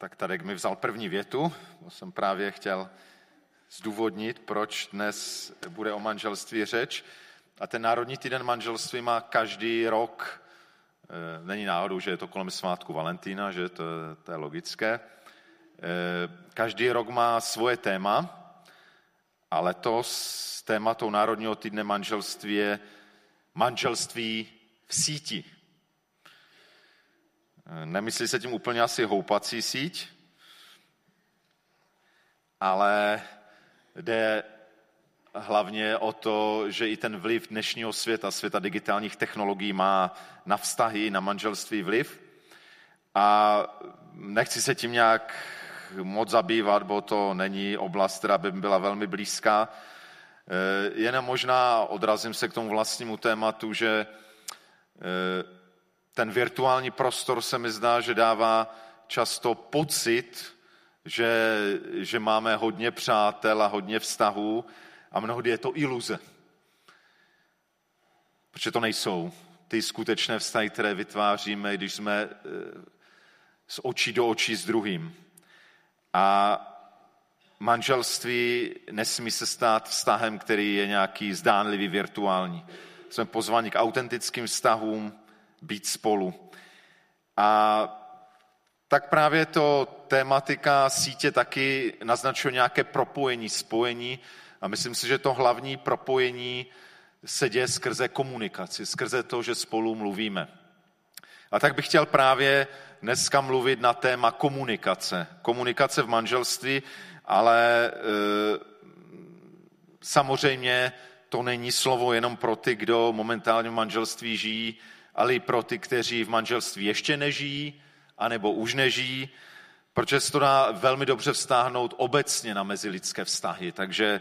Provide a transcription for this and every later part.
tak Tadek mi vzal první větu. To jsem právě chtěl zdůvodnit, proč dnes bude o manželství řeč. A ten Národní týden manželství má každý rok, eh, není náhodou, že je to kolem svátku Valentína, že to, to je logické. Eh, každý rok má svoje téma, ale to s tématou Národního týdne manželství je manželství v síti. Nemyslí se tím úplně asi houpací síť, ale jde hlavně o to, že i ten vliv dnešního světa, světa digitálních technologií má na vztahy, na manželství vliv. A nechci se tím nějak moc zabývat, bo to není oblast, která by byla velmi blízká. Eh, jenom možná odrazím se k tomu vlastnímu tématu, že eh, ten virtuální prostor se mi zdá, že dává často pocit, že, že máme hodně přátel a hodně vztahů a mnohdy je to iluze. Protože to nejsou ty skutečné vztahy, které vytváříme, když jsme eh, z očí do očí s druhým. A manželství nesmí se stát vztahem, který je nějaký zdánlivý virtuální. Jsme pozváni k autentickým vztahům, být spolu. A tak právě to tématika sítě taky naznačuje nějaké propojení, spojení a myslím si, že to hlavní propojení se děje skrze komunikaci, skrze to, že spolu mluvíme. A tak bych chtěl právě dneska mluvit na téma komunikace. Komunikace v manželství, ale e, samozřejmě to není slovo jenom pro ty, kdo momentálně v manželství žijí, ale i pro ty, kteří v manželství ještě nežijí, anebo už nežijí, protože se to dá velmi dobře vztáhnout obecně na mezilidské vztahy. Takže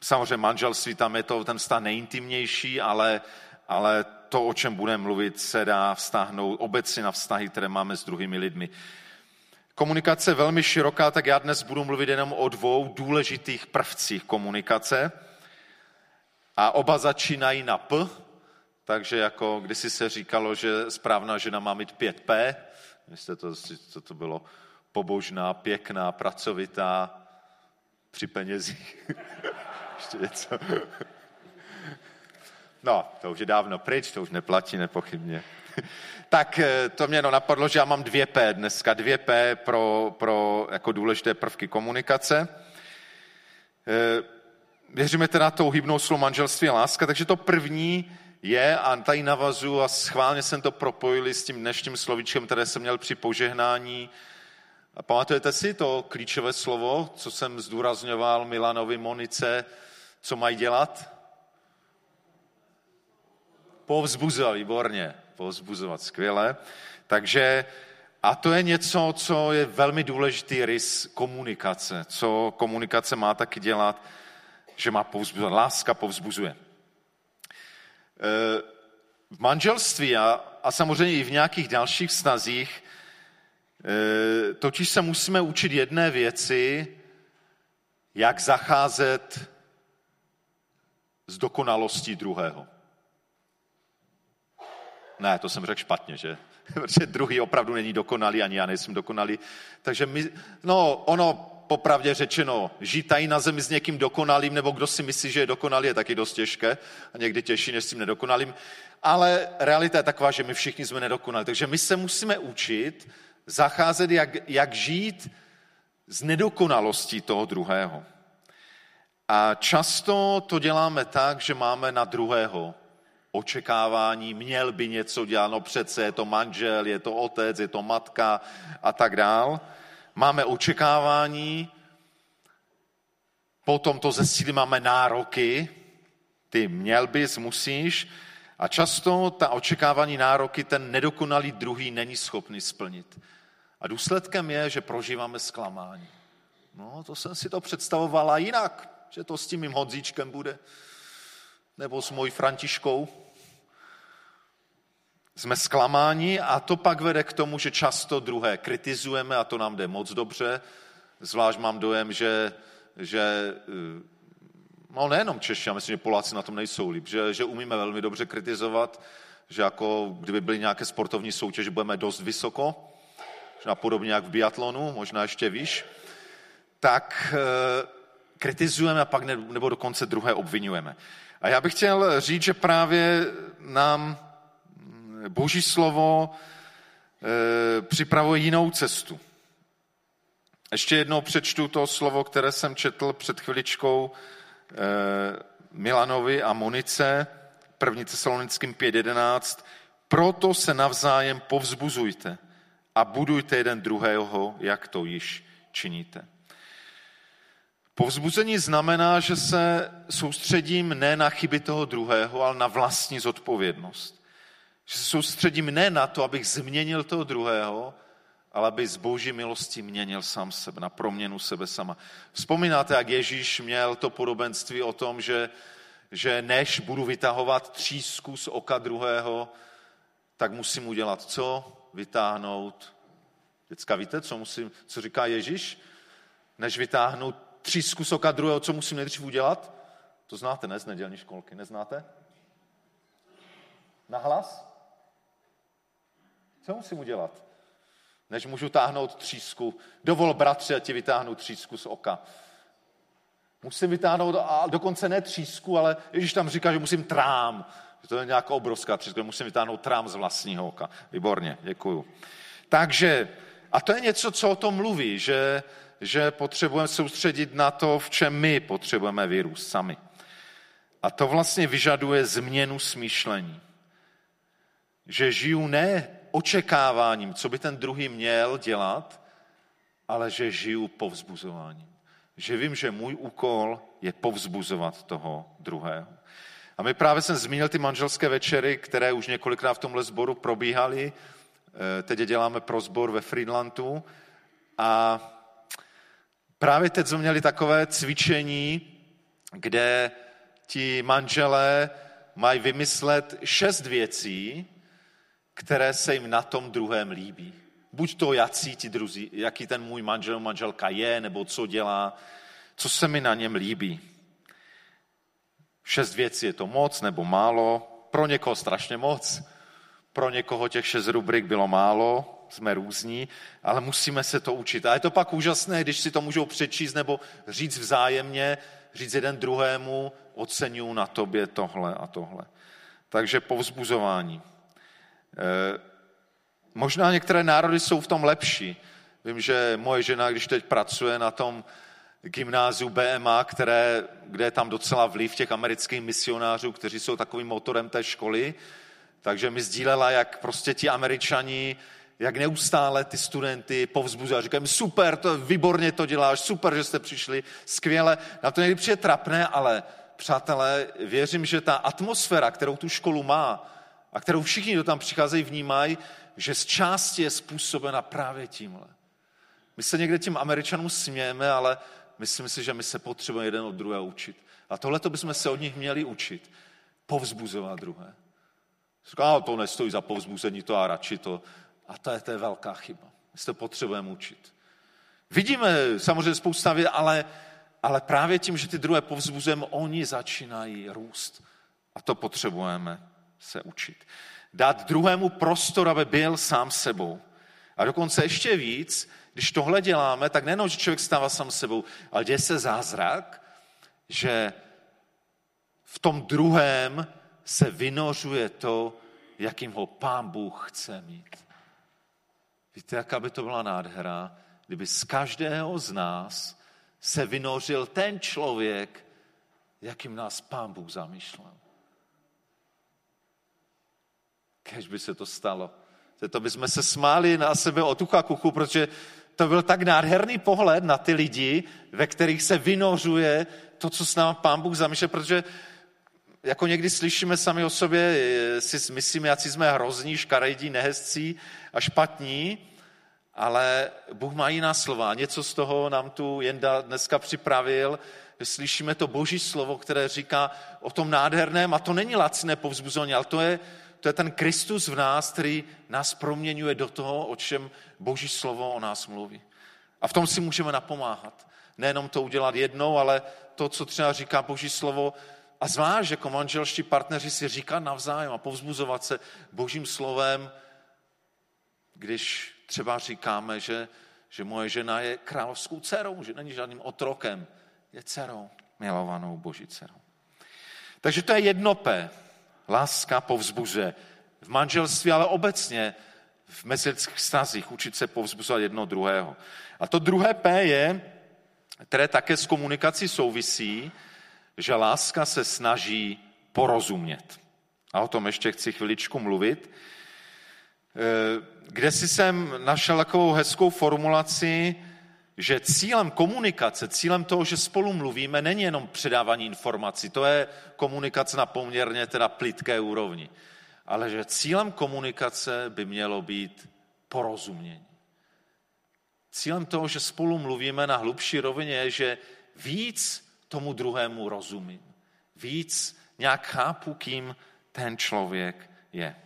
samozřejmě manželství, tam je to ten vztah nejintimnější, ale, ale to, o čem budeme mluvit, se dá vztáhnout obecně na vztahy, které máme s druhými lidmi. Komunikace je velmi široká, tak já dnes budu mluvit jenom o dvou důležitých prvcích komunikace. A oba začínají na P, takže jako kdysi se říkalo, že správná žena má mít 5P, Myslíte, to, co to bylo pobožná, pěkná, pracovitá, při penězích. Ještě něco. No, to už je dávno pryč, to už neplatí nepochybně. tak eh, to mě no napadlo, že já mám 2P dneska, 2P pro, pro jako důležité prvky komunikace. Eh, věříme teda tou hybnou slovo manželství a láska, takže to první je, a tady navazu a schválně jsem to propojili s tím dnešním slovíčkem, které jsem měl při požehnání. A pamatujete si to klíčové slovo, co jsem zdůrazňoval Milanovi Monice, co mají dělat? Povzbuzovat, výborně, povzbuzovat, skvěle. Takže a to je něco, co je velmi důležitý rys komunikace. Co komunikace má taky dělat, že má povzbuzovat. Láska povzbuzuje. Eh, v manželství a, a samozřejmě i v nějakých dalších vztazích eh, totiž se musíme učit jedné věci, jak zacházet s dokonalostí druhého. Ne, to jsem řekl špatně, že? Protože druhý opravdu není dokonalý, ani já nejsem dokonalý. Takže my, no, ono popravdě řečeno, žít tady na zemi s někým dokonalým, nebo kdo si myslí, že je dokonalý, je taky dost těžké a někdy těžší než s tím nedokonalým. Ale realita je taková, že my všichni jsme nedokonalí. Takže my se musíme učit zacházet, jak, jak žít s nedokonalostí toho druhého. A často to děláme tak, že máme na druhého očekávání, měl by něco dělat, no přece je to manžel, je to otec, je to matka a tak dál máme očekávání, potom to ze síly máme nároky, ty měl bys, musíš, a často ta očekávání nároky ten nedokonalý druhý není schopný splnit. A důsledkem je, že prožíváme zklamání. No, to jsem si to představovala jinak, že to s tím mým hodzíčkem bude, nebo s mojí Františkou jsme zklamáni a to pak vede k tomu, že často druhé kritizujeme a to nám jde moc dobře. Zvlášť mám dojem, že, že eh, no nejenom Češi, já myslím, že Poláci na tom nejsou líp, že, že umíme velmi dobře kritizovat, že jako kdyby byly nějaké sportovní soutěže, budeme dost vysoko. možná podobně jak v biatlonu, možná ještě víš, tak eh, kritizujeme a pak ne, nebo dokonce druhé obvinujeme. A já bych chtěl říct, že právě nám Boží slovo e, připravuje jinou cestu. Ještě jednou přečtu to slovo, které jsem četl před chviličkou e, Milanovi a Monice, 1. Tesalonickým 5.11. Proto se navzájem povzbuzujte a budujte jeden druhého, jak to již činíte. Povzbuzení znamená, že se soustředím ne na chyby toho druhého, ale na vlastní zodpovědnost. Že se soustředím ne na to, abych změnil toho druhého, ale aby z boží milosti měnil sám sebe, na proměnu sebe sama. Vzpomínáte, jak Ježíš měl to podobenství o tom, že, že než budu vytahovat třísku z oka druhého, tak musím udělat co? Vytáhnout. Děcka, víte, co, musím, co říká Ježíš? Než vytáhnout třísku z oka druhého, co musím nejdřív udělat? To znáte, ne, z nedělní školky, neznáte? Nahlas? Co musím udělat? Než můžu táhnout třísku. Dovol, bratře, a ti vytáhnu třísku z oka. Musím vytáhnout, a dokonce ne třísku, ale Ježíš tam říká, že musím trám. Že to je nějaká obrovská tříska, musím vytáhnout trám z vlastního oka. Výborně, děkuju. Takže, a to je něco, co o tom mluví, že, že potřebujeme soustředit na to, v čem my potřebujeme vyrůst sami. A to vlastně vyžaduje změnu smýšlení. Že žiju ne očekáváním, co by ten druhý měl dělat, ale že žiju povzbuzováním. Že vím, že můj úkol je povzbuzovat toho druhého. A my právě jsem zmínil ty manželské večery, které už několikrát v tomhle sboru probíhaly. Eh, teď je děláme pro sbor ve Friedlandu. A právě teď jsme měli takové cvičení, kde ti manželé mají vymyslet šest věcí, které se jim na tom druhém líbí. Buď to, jací ti druzí, jaký ten můj manžel, manželka je, nebo co dělá, co se mi na něm líbí. Šest věcí je to moc nebo málo, pro někoho strašně moc, pro někoho těch šest rubrik bylo málo, jsme různí, ale musíme se to učit. A je to pak úžasné, když si to můžou přečíst nebo říct vzájemně, říct jeden druhému, oceňuju na tobě tohle a tohle. Takže povzbuzování. E, možná některé národy jsou v tom lepší. Vím, že moje žena, když teď pracuje na tom gymnáziu BMA, které, kde je tam docela vliv těch amerických misionářů, kteří jsou takovým motorem té školy, takže mi sdílela, jak prostě ti američani, jak neustále ty studenty povzbuzují říkají super, to, výborně to děláš, super, že jste přišli, skvěle. Na to někdy přijde trapné, ale přátelé, věřím, že ta atmosféra, kterou tu školu má a kterou všichni, kdo tam přicházejí, vnímají, že z části je způsobena právě tímhle. My se někde tím Američanům smějeme, ale myslím si, že my se potřebujeme jeden od druhého učit. A tohle to bychom se od nich měli učit. Povzbuzovat druhé. Říká, to nestojí za povzbuzení, to a radši to. A to je, to je velká chyba. My se potřebujeme učit. Vidíme samozřejmě spousta věcí, ale, ale právě tím, že ty druhé povzbuzujeme, oni začínají růst. A to potřebujeme se učit. Dát druhému prostor, aby byl sám sebou. A dokonce ještě víc, když tohle děláme, tak nejenom, že člověk stává sám sebou, ale děje se zázrak, že v tom druhém se vynořuje to, jakým ho pán Bůh chce mít. Víte, jaká by to byla nádhera, kdyby z každého z nás se vynořil ten člověk, jakým nás pán Bůh zamýšlel. Kež by se to stalo. To bychom se smáli na sebe o tucha kuchu, protože to byl tak nádherný pohled na ty lidi, ve kterých se vynořuje to, co s námi pán Bůh zamýšlel, protože jako někdy slyšíme sami o sobě, si myslíme, jak jsme hrozní, škaredí, nehezcí a špatní, ale Bůh má jiná slova. Něco z toho nám tu Jenda dneska připravil, slyšíme to boží slovo, které říká o tom nádherném, a to není lacné povzbuzení, ale to je, to je ten Kristus v nás, který nás proměňuje do toho, o čem Boží slovo o nás mluví. A v tom si můžeme napomáhat. Nejenom to udělat jednou, ale to, co třeba říká Boží slovo, a zvlášť jako manželští partneři si říkat navzájem a povzbuzovat se Božím slovem, když třeba říkáme, že, že moje žena je královskou dcerou, že není žádným otrokem, je dcerou, milovanou boží dcerou. Takže to je jedno P. Láska povzbuzuje v manželství, ale obecně v mezilidských vztazích, učit se povzbuzovat jedno druhého. A to druhé P je, které také s komunikací souvisí, že láska se snaží porozumět. A o tom ještě chci chviličku mluvit. Eh, kde si jsem našel takovou hezkou formulaci, že cílem komunikace, cílem toho, že spolu mluvíme, není jenom předávání informací, to je komunikace na poměrně teda plitké úrovni, ale že cílem komunikace by mělo být porozumění. Cílem toho, že spolu mluvíme na hlubší rovině, je, že víc tomu druhému rozumím. Víc nějak chápu, kým ten člověk je.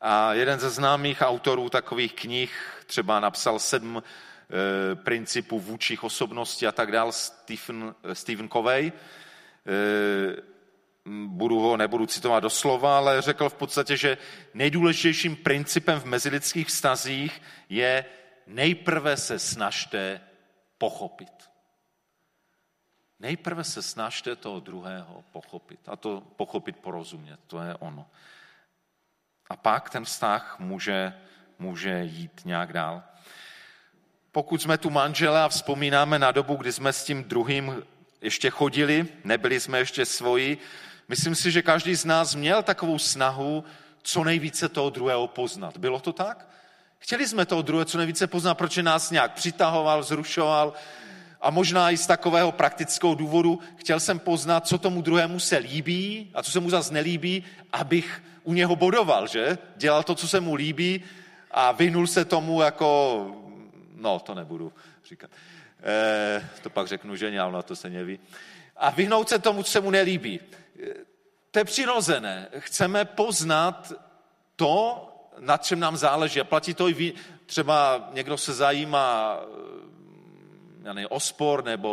A jeden ze známých autorů takových knih třeba napsal sedm principů vůčích osobností a tak dál, Stephen, Stephen Covey. E, budu ho, nebudu citovat doslova, ale řekl v podstatě, že nejdůležitějším principem v mezilidských vztazích je nejprve se snažte pochopit. Nejprve se snažte toho druhého pochopit. A to pochopit, porozumět, to je ono. A pak ten vztah může, může jít nějak dál. Pokud jsme tu manžele a vzpomínáme na dobu, kdy jsme s tím druhým ještě chodili, nebyli jsme ještě svoji, myslím si, že každý z nás měl takovou snahu co nejvíce toho druhého poznat. Bylo to tak? Chtěli jsme toho druhého co nejvíce poznat, proč nás nějak přitahoval, zrušoval, a možná i z takového praktického důvodu chtěl jsem poznat, co tomu druhému se líbí a co se mu zase nelíbí, abych u něho bodoval, že? Dělal to, co se mu líbí a vyhnul se tomu jako, no to nebudu říkat. E, to pak řeknu ženě, ale na to se neví. A vyhnout se tomu, co se mu nelíbí. E, to je přirozené. Chceme poznat to, na čem nám záleží. A platí to i vy, třeba někdo se zajímá nevím, o spor nebo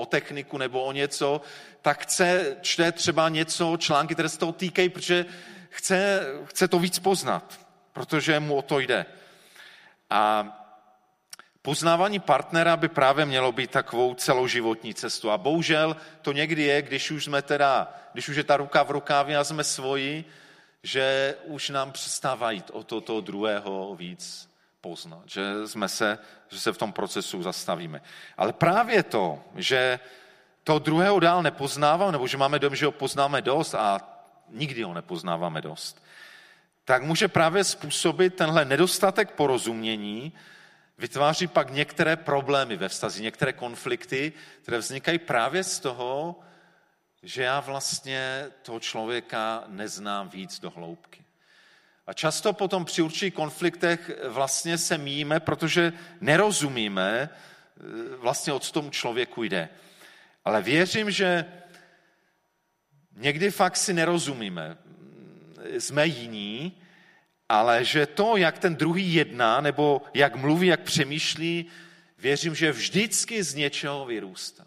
o techniku nebo o něco, tak chce, čte třeba něco, články, které se toho týkají, protože chce, chce to víc poznat, protože mu o to jde. A poznávání partnera by právě mělo být takovou celoživotní cestu. A bohužel to někdy je, když už jsme teda, když už je ta ruka v rukávě a jsme svoji, že už nám přestává jít o to, toho druhého víc poznat, že, jsme se, že se v tom procesu zastavíme. Ale právě to, že to druhého dál nepoznáváme, nebo že máme dom, že ho poznáme dost a nikdy ho nepoznáváme dost, tak může právě způsobit tenhle nedostatek porozumění, vytváří pak některé problémy ve vztazi, některé konflikty, které vznikají právě z toho, že já vlastně toho člověka neznám víc do hloubky. A často potom při určitých konfliktech vlastně se míjíme, protože nerozumíme eh, vlastně, od tomu člověku jde. Ale věřím, že někdy fakt si nerozumíme. Jsme jiní, ale že to, jak ten druhý jedná, nebo jak mluví, jak přemýšlí, věřím, že vždycky z něčeho vyrůstá.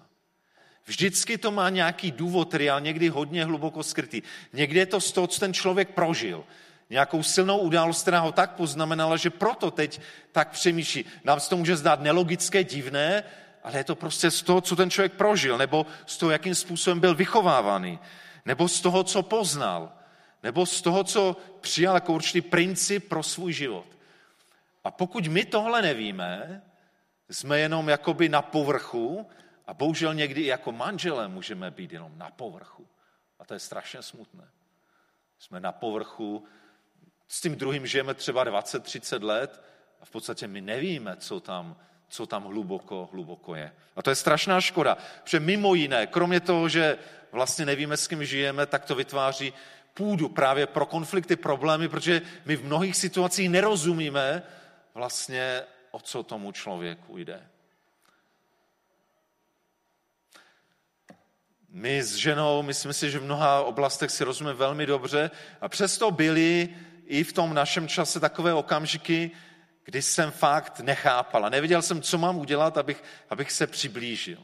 Vždycky to má nějaký důvod, který je někdy hodně hluboko skrytý. Někdy je to z toho, co ten člověk prožil nějakou silnou událost, která ho tak poznamenala, že proto teď tak přemýšlí. Nám se to může zdát nelogické, divné, ale je to prostě z toho, co ten člověk prožil, nebo z toho, jakým způsobem byl vychovávaný, nebo z toho, co poznal, nebo z toho, co přijal jako určitý princip pro svůj život. A pokud my tohle nevíme, jsme jenom jakoby na povrchu a bohužel někdy i jako manželé můžeme být jenom na povrchu. A to je strašně smutné. Jsme na povrchu s tím druhým žijeme třeba 20-30 let a v podstatě my nevíme, co tam, co tam hluboko, hluboko je. A to je strašná škoda, protože mimo jiné, kromě toho, že vlastně nevíme, s kým žijeme, tak to vytváří půdu právě pro konflikty, problémy, protože my v mnohých situacích nerozumíme vlastně, o co tomu člověku jde. My s ženou, myslím si, že v mnoha oblastech si rozumíme velmi dobře a přesto byli i v tom našem čase takové okamžiky, kdy jsem fakt nechápal a nevěděl jsem, co mám udělat, abych, abych se přiblížil.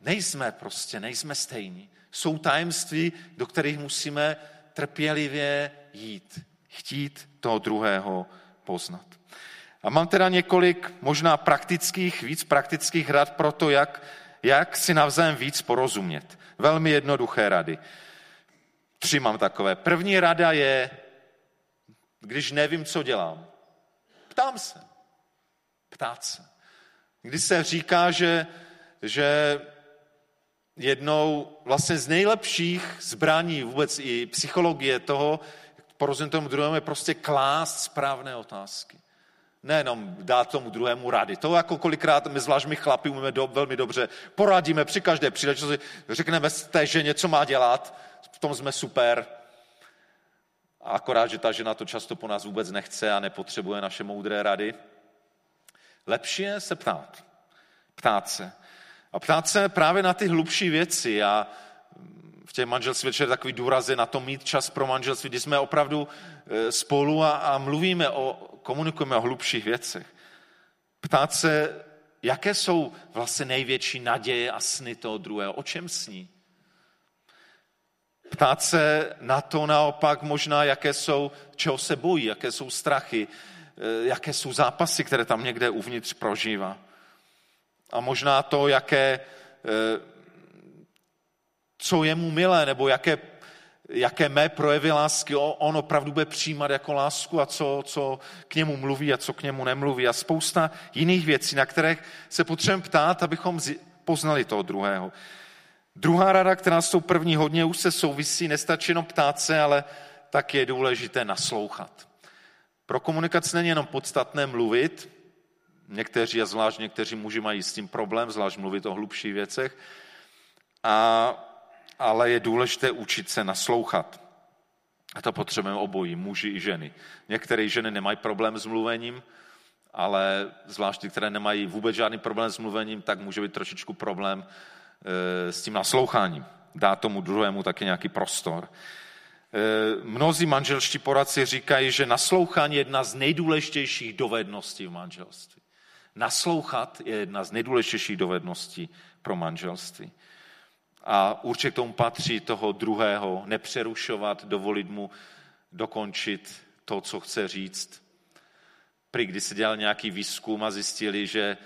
Nejsme prostě, nejsme stejní. Jsou tajemství, do kterých musíme trpělivě jít. Chtít toho druhého poznat. A mám teda několik možná praktických, víc praktických rad pro to, jak, jak si navzájem víc porozumět. Velmi jednoduché rady. Tři mám takové. První rada je, když nevím, co dělám, ptám se. Ptát se. Když se říká, že, že jednou vlastně z nejlepších zbraní vůbec i psychologie toho, porozumět tomu druhému, je prostě klást správné otázky. Nejenom dát tomu druhému rady. To jako kolikrát my, zvlášť my chlapi, umíme do, velmi dobře. Poradíme při každé příležitosti, řekneme té ženě, co má dělat, v tom jsme super. A akorát, že ta žena to často po nás vůbec nechce a nepotřebuje naše moudré rady. Lepší je se ptát. Ptát se. A ptát se právě na ty hlubší věci. A v těch manželství večer takový důraz je na to mít čas pro manželství, kdy jsme opravdu e, spolu a, a mluvíme o, komunikujeme o hlubších věcech. Ptát se, jaké jsou vlastně největší naděje a sny toho druhého, o čem sní. Ptát se na to naopak možná, jaké jsou, čeho se bojí, jaké jsou strachy, e, jaké jsou zápasy, které tam někde uvnitř prožívá a možná to, jaké, eh, co je mu milé, nebo jaké, jaké mé projevy lásky on opravdu bude přijímat jako lásku a co, co k němu mluví a co k němu nemluví a spousta jiných věcí, na které se potřebujeme ptát, abychom poznali toho druhého. Druhá rada, která s tou první hodně už se souvisí, nestačí jenom ptát se, ale tak je důležité naslouchat. Pro komunikaci není jenom podstatné mluvit, Někteří, a zvlášť někteří muži mají s tím problém, zvlášť mluvit o hlubších věcech, a, ale je důležité učit se naslouchat. A to potřebujeme obojí, muži i ženy. Některé ženy nemají problém s mluvením, ale zvlášť ty, které nemají vůbec žádný problém s mluvením, tak může být trošičku problém e, s tím nasloucháním. Dá tomu druhému taky nějaký prostor. E, mnozí manželští poradci říkají, že naslouchání je jedna z nejdůležitějších dovedností v manželství. Naslouchat je jedna z nejdůležitějších dovedností pro manželství. A určitě k tomu patří toho druhého, nepřerušovat, dovolit mu dokončit to, co chce říct. Prý, když se dělal nějaký výzkum a zjistili, že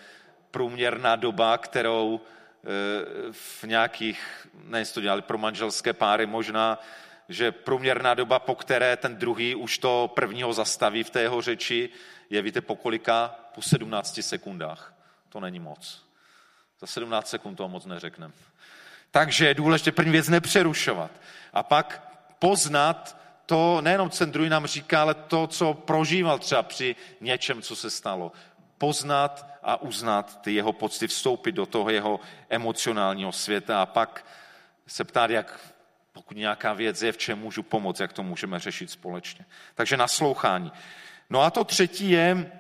průměrná doba, kterou e, v nějakých, ne, to dělali pro manželské páry, možná, že průměrná doba, po které ten druhý už to prvního zastaví v té jeho řeči, je víte po kolika? Po 17 sekundách. To není moc. Za 17 sekund toho moc neřekneme. Takže je důležité první věc nepřerušovat. A pak poznat to, nejenom co ten druhý nám říká, ale to, co prožíval třeba při něčem, co se stalo. Poznat a uznat ty jeho pocty, vstoupit do toho jeho emocionálního světa a pak se ptát, jak pokud nějaká věc je, v čem můžu pomoct, jak to můžeme řešit společně. Takže naslouchání. No a to třetí je,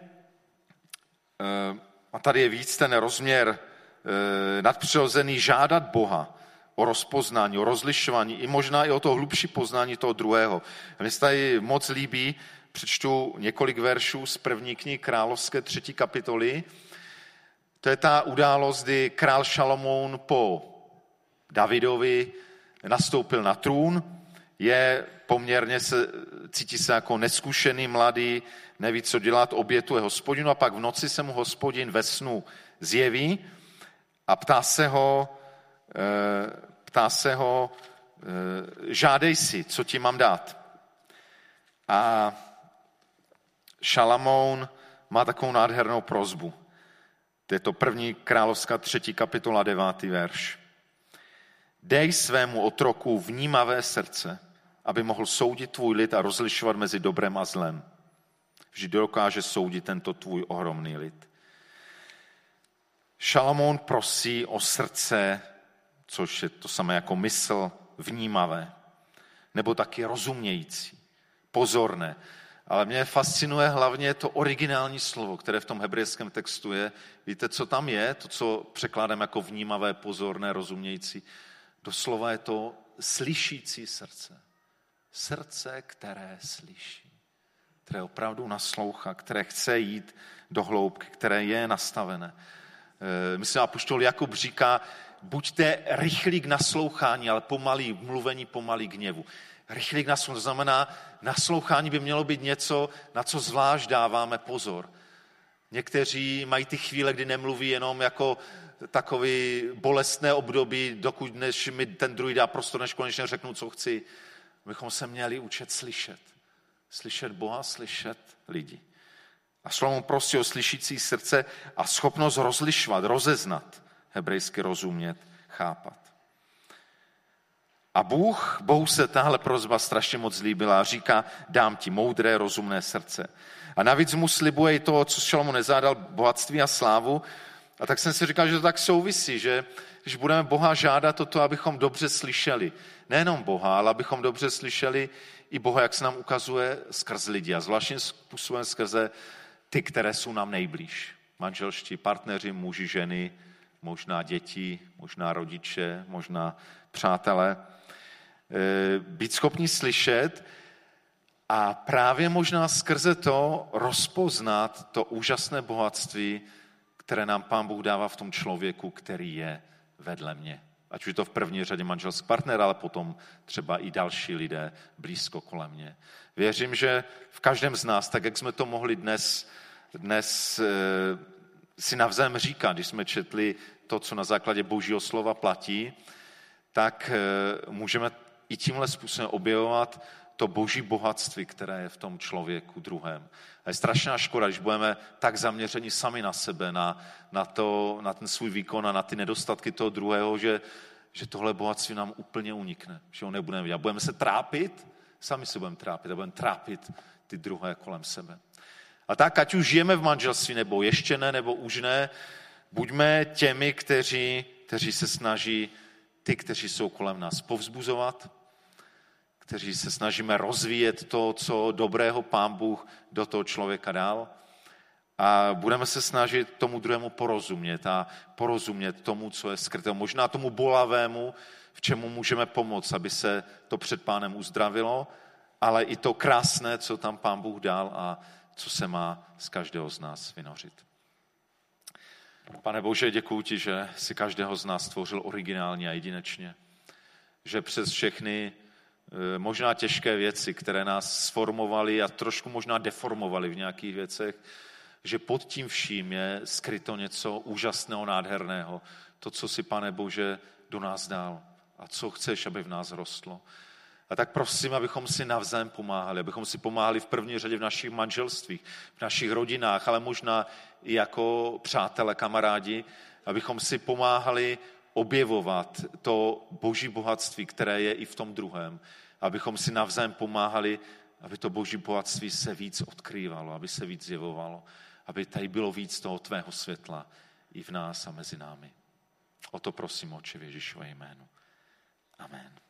eh, a tady je víc ten rozměr eh, nadpřirozený, žádat Boha o rozpoznání, o rozlišování, i možná i o to hlubší poznání toho druhého. Mně se tady moc líbí, přečtu několik veršů z první knihy Královské třetí kapitoly. To je ta událost, kdy král Šalomoun po Davidovi nastoupil na trůn, je poměrně se, cítí se jako neskušený mladý, neví, co dělat, obětuje hospodinu a pak v noci se mu hospodin ve snu zjeví a ptá se ho, eh, ptá se ho, eh, žádej si, co ti mám dát. A Šalamoun má takovou nádhernou prozbu. To je to první královská třetí kapitola, devátý verš. Dej svému otroku vnímavé srdce, aby mohl soudit tvůj lid a rozlišovat mezi dobrem a zlem. Vždy dokáže soudit tento tvůj ohromný lid. Šalamón prosí o srdce, což je to samé jako mysl, vnímavé, nebo taky rozumějící, pozorné. Ale mě fascinuje hlavně to originální slovo, které v tom hebrejském textu je. Víte, co tam je? To, co překládám jako vnímavé, pozorné, rozumějící. Doslova je to slyšící srdce. Srdce, které slyší, které opravdu naslouchá, které chce jít do hloubky, které je nastavené. Eh, myslím, apoštol Jakub říká, buďte rychlí k naslouchání, ale pomalý v mluvení, pomalý k gněvu. Rychlí k naslouchání, to znamená, naslouchání by mělo být něco, na co zvlášť dáváme pozor. Někteří mají ty chvíle, kdy nemluví jenom jako takový bolestné období, dokud než mi ten druhý dá prostor, než konečně řeknu, co chci. Bychom se měli učit slyšet. Slyšet Boha, slyšet lidi. A slovo prostě o slyšící srdce a schopnost rozlišovat, rozeznat, hebrejsky rozumět, chápat. A Bůh, Bohu se tahle prozba strašně moc líbila a říká, dám ti moudré, rozumné srdce. A navíc mu slibuje i to, co Šalomu nezádal, bohatství a slávu. A tak jsem si říkal, že to tak souvisí, že když budeme Boha žádat o to, abychom dobře slyšeli, nejenom Boha, ale abychom dobře slyšeli i Boha, jak se nám ukazuje skrz lidi a zvláštním způsobem skrze ty, které jsou nám nejblíž. Manželští partneři, muži, ženy, možná děti, možná rodiče, možná přátelé. E, být schopni slyšet a právě možná skrze to rozpoznat to úžasné bohatství, které nám Pán Bůh dává v tom člověku, který je vedle mě. Ať už je to v první řadě manželský partner, ale potom třeba i další lidé blízko kolem mě. Věřím, že v každém z nás, tak jak jsme to mohli dnes, dnes e, si navzájem říkat, když jsme četli to, co na základě božího slova platí, tak e, můžeme i tímhle způsobem objevovat to boží bohatství, které je v tom člověku druhém. A je strašná škoda, když budeme tak zaměřeni sami na sebe, na, na, to, na ten svůj výkon a na ty nedostatky toho druhého, že, že tohle bohatství nám úplně unikne, že ho nebudeme vidět. Budeme se trápit, sami se budeme trápit a budeme trápit ty druhé kolem sebe. A tak, ať už žijeme v manželství, nebo ještě ne, nebo už ne, buďme těmi, kteří, kteří se snaží ty, kteří jsou kolem nás povzbuzovat, kteří se snažíme rozvíjet to, co dobrého pán Bůh do toho člověka dal. A budeme se snažit tomu druhému porozumět a porozumět tomu, co je skryté. Možná tomu bolavému, v čemu můžeme pomoct, aby se to před pánem uzdravilo, ale i to krásné, co tam pán Bůh dal a co se má z každého z nás vynořit. Pane Bože, děkuji ti, že si každého z nás stvořil originálně a jedinečně. Že přes všechny možná těžké věci, které nás sformovaly a trošku možná deformovaly v nějakých věcech, že pod tím vším je skryto něco úžasného, nádherného. To, co si, pane Bože, do nás dal a co chceš, aby v nás rostlo. A tak prosím, abychom si navzájem pomáhali, abychom si pomáhali v první řadě v našich manželstvích, v našich rodinách, ale možná i jako přátelé, kamarádi, abychom si pomáhali objevovat to boží bohatství, které je i v tom druhém. Abychom si navzájem pomáhali, aby to boží bohatství se víc odkrývalo, aby se víc zjevovalo, aby tady bylo víc toho tvého světla i v nás a mezi námi. O to prosím, oči v Ježíšové jménu. Amen.